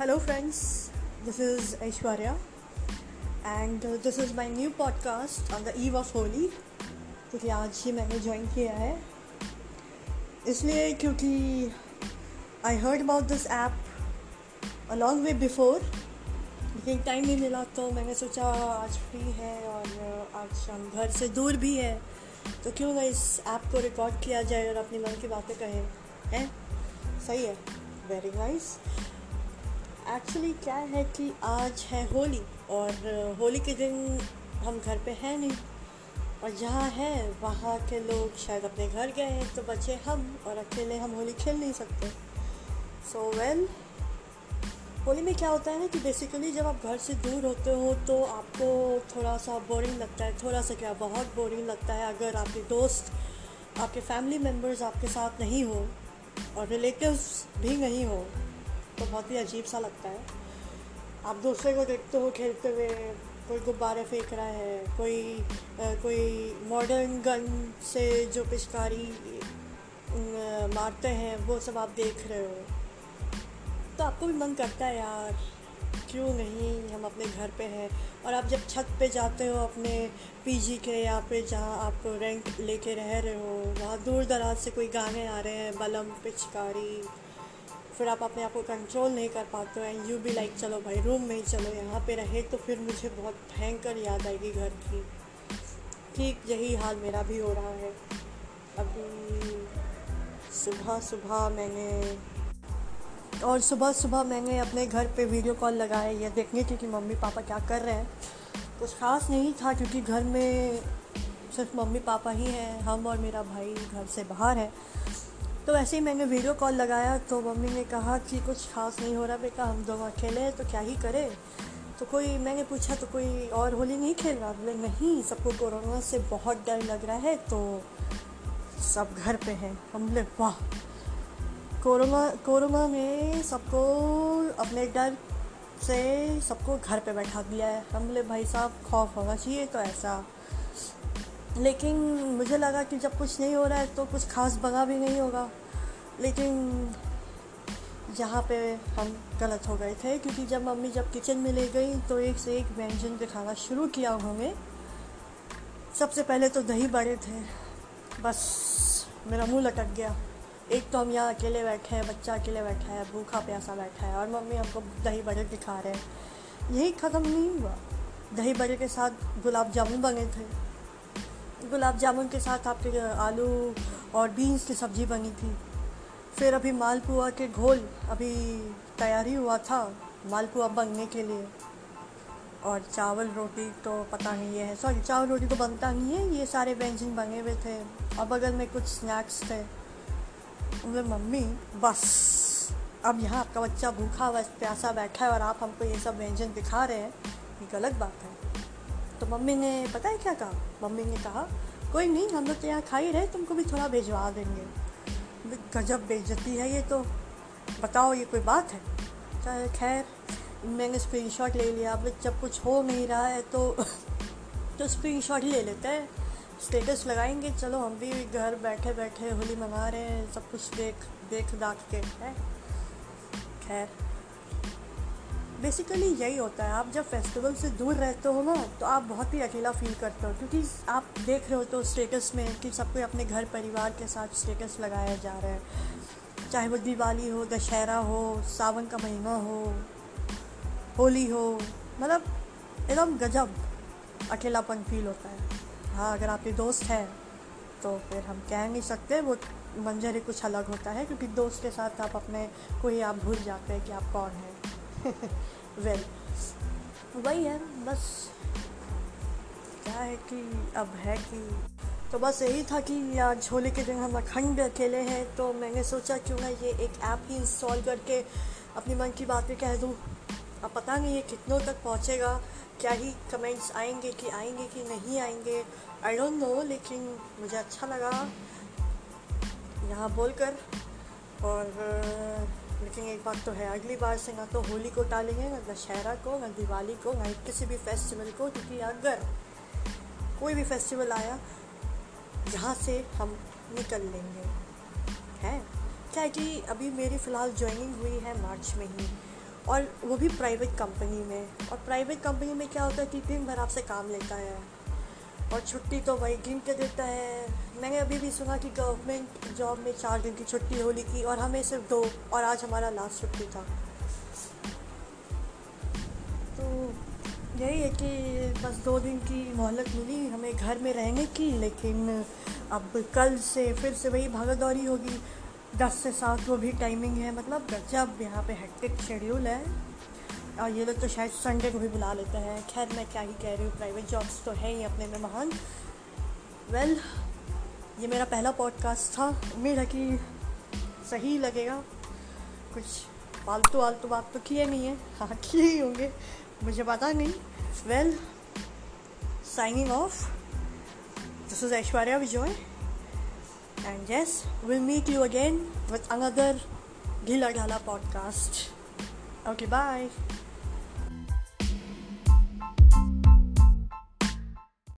Friends. This is Aishwarya, and uh, this is my new podcast on the eve of Holi. क्योंकि आज ही मैंने join किया है। इसलिए क्योंकि I heard about this app a long way before लेकिन टाइम नहीं मिला तो मैंने सोचा आज फ्री है और uh, आज हम घर से दूर भी है। तो क्यों ना इस ऐप को रिकॉर्ड किया जाए और अपनी मन की बातें कहें हैं? सही है। वेरी नाइस एक्चुअली क्या है कि आज है होली और होली के दिन हम घर पे हैं नहीं। और जहाँ है वहाँ के लोग शायद अपने घर गए हैं तो बचे हम और अकेले हम होली खेल नहीं सकते। So so, well well, Holi में क्या होता है ना कि बेसिकली जब आप घर से दूर होते हो तो आपको थोड़ा सा बोरिंग लगता है थोड़ा सा क्या बहुत बोरिंग लगता है अगर आपके दोस्त आपके फैमिली मेंबर्स आपके साथ नहीं हो और रिलेटिव्स भी नहीं हो। तो बहुत ही अजीब सा लगता है। आप दूसरे को देखते हो खेलते हुए कोई गुब्बारे फेंक रहा है कोई आ, कोई मॉडर्न गन से जो पिचकारी मारते हैं वो सब आप देख रहे हो। तो आपको भी मन करता है यार क्यों नहीं हम अपने घर पे हैं। और आप जब छत पे जाते हो अपने पीजी के या फिर जहाँ आप रेंट लेके रह रहे हो वहाँ दूर दराज से कोई गाने आ रहे हैं बलम पिचकारी फिर आप अपने आप को कंट्रोल नहीं कर पाते हो एंड यू भी लाइक चलो भाई रूम में ही चलो, यहाँ पे रहे तो फिर मुझे बहुत भयंकर याद आएगी घर की। ठीक यही हाल मेरा भी हो रहा है। अभी सुबह सुबह मैंने और सुबह सुबह मैंने अपने घर पे वीडियो कॉल लगाया ये देखने की कि मम्मी पापा क्या कर रहे हैं। कुछ ख़ास नहीं था क्योंकि घर में सिर्फ़ मम्मी पापा ही हैं, हम और मेरा भाई घर से बाहर है। तो वैसे ही मैंने वीडियो कॉल लगाया तो मम्मी ने कहा कि कुछ खास नहीं हो रहा बेटा, हम दोनों अकेले हैं तो क्या ही करें? तो कोई, मैंने पूछा तो कोई और होली नहीं खेल रहा? बोले, नहीं, सबको कोरोना से बहुत डर लग रहा है तो सब घर पे हैं। हम बोले, वाह! कोरोना कोरोना ने सबको अपने डर से सबको घर पे बैठा दिया है। हम बोले, भाई साहब, खौफ होना चाहिए तो ऐसा लेकिन मुझे लगा कि जब कुछ नहीं हो रहा है तो कुछ खास बगा भी नहीं होगा। लेकिन यहाँ पे हम गलत हो गए थे, क्योंकि जब मम्मी जब किचन में ले गई तो एक से एक व्यंजन दिखाना शुरू किया उन्होंने। सबसे पहले तो दही बड़े थे। बस मेरा मुँह लटक गया। एक तो हम यहाँ अकेले बैठे हैं, बच्चा अकेले बैठा है, भूखा प्यासा बैठा है, और मम्मी हमको दही बड़े दिखा रहे हैं। यही ख़त्म नहीं हुआ। दही बड़े के साथ गुलाब जामुन बने थे। गुलाब जामुन के साथ आपके आलू और बीन्स की सब्ज़ी बनी थी। फिर अभी मालपुआ के घोल अभी तैयारी हुआ था, मालपुआ बनने के लिए। और चावल रोटी तो पता नहीं है। सॉरी चावल रोटी तो बनता नहीं है, ये सारे व्यंजन बने हुए थे। और बगल में कुछ स्नैक्स थे। उनमें मम्मी, बस, अब यहाँ आपका बच्चा भूखा बस प्यासा बैठा है और आप हमको ये सब व्यंजन दिखा रहे हैं। ये गलत बात है। तो मम्मी ने, पता है क्या कहा? मम्मी ने कहा, कोई नहीं, हम लोग तो यहाँ खा ही रहे, तुमको भी थोड़ा भिजवा देंगे। गजब बेइज्जती है ये तो। बताओ, ये कोई बात है? चाहे खैर, मैंने स्क्रीन शॉट ले लिया। अब जब कुछ हो नहीं रहा है तो तो स्क्रीन शॉट ही ले लेते हैं। स्टेटस लगाएँगे। चलो, हम भी घर बैठे बैठे होली मना रहे हैं, सब कुछ देख देख दाख के, है? खैर। बेसिकली यही होता है, आप जब फेस्टिवल से दूर रहते हो ना तो आप बहुत ही अकेला फील करते हो, क्योंकि आप देख रहे हो तो स्टेटस में कि सब कोई अपने घर परिवार के साथ स्टेटस लगाया जा रहा है। चाहे वो दिवाली हो, दशहरा हो, सावन का महीना हो, होली हो मतलब एकदम गजब, अकेलापन फील होता है। हाँ अगर आपके दोस्त हैं तो फिर हम कह नहीं सकते, वो मंजर ही कुछ अलग होता है, क्योंकि दोस्त के साथ आप अपने को ही आप भूल जाते हैं कि आप कौन हैं। वेल वही है, बस। क्या है कि अब है कि तो बस यही था कि आज होली के दिन हम अखंड अकेले हैं तो मैंने सोचा क्यों ना ये एक ऐप ही इंस्टॉल करके अपनी मन की बातें कह दूँ। अब पता नहीं ये कितनों तक पहुँचेगा, क्या ही कमेंट्स आएँगे कि आएँगे कि नहीं आएँगे। आई डोंट नो लेकिन मुझे अच्छा लगा यहाँ बोलकर। और लेकिन एक बात तो है। अगली बार से ना तो होली को टालेंगे, ना दशहरा को, ना दिवाली को, ना किसी भी फेस्टिवल को, क्योंकि अगर कोई भी फेस्टिवल आया यहाँ से हम निकल लेंगे। है? क्या कि अभी मेरी फ़िलहाल ज्वाइनिंग हुई है मार्च में ही, और वो भी प्राइवेट कंपनी में। और प्राइवेट कंपनी में क्या होता है कि दिन भर आपसे काम लेता है। और छुट्टी तो वही गिन के देता है। मैंने अभी भी सुना कि गवर्नमेंट जॉब में चार दिन की छुट्टी होली की और हमें सिर्फ़ दो और आज हमारा लास्ट छुट्टी था। तो यही है कि बस दो दिन की मोहलत मिली, हमें घर में रहने की, लेकिन अब कल से फिर से वही भागा होगी। दस से सात वो भी टाइमिंग है मतलब गजब यहाँ पे हेक्टिक शेड्यूल है और ये लोग तो शायद संडे को भी बुला लेते हैं। खैर मैं क्या ही कह रही हूँ प्राइवेट जॉब्स तो है ही अपने में महान। वेल well, ये मेरा पहला पॉडकास्ट था। उम्मीद है कि सही लगेगा। कुछ फालतू वालतू बात तो किए नहीं है। हाँ किए ही होंगे। मुझे पता नहीं। Well signing off this is Aishwarya Vijay and yes, will meet you again with another ढीला Gala पॉडकास्ट ओके bye.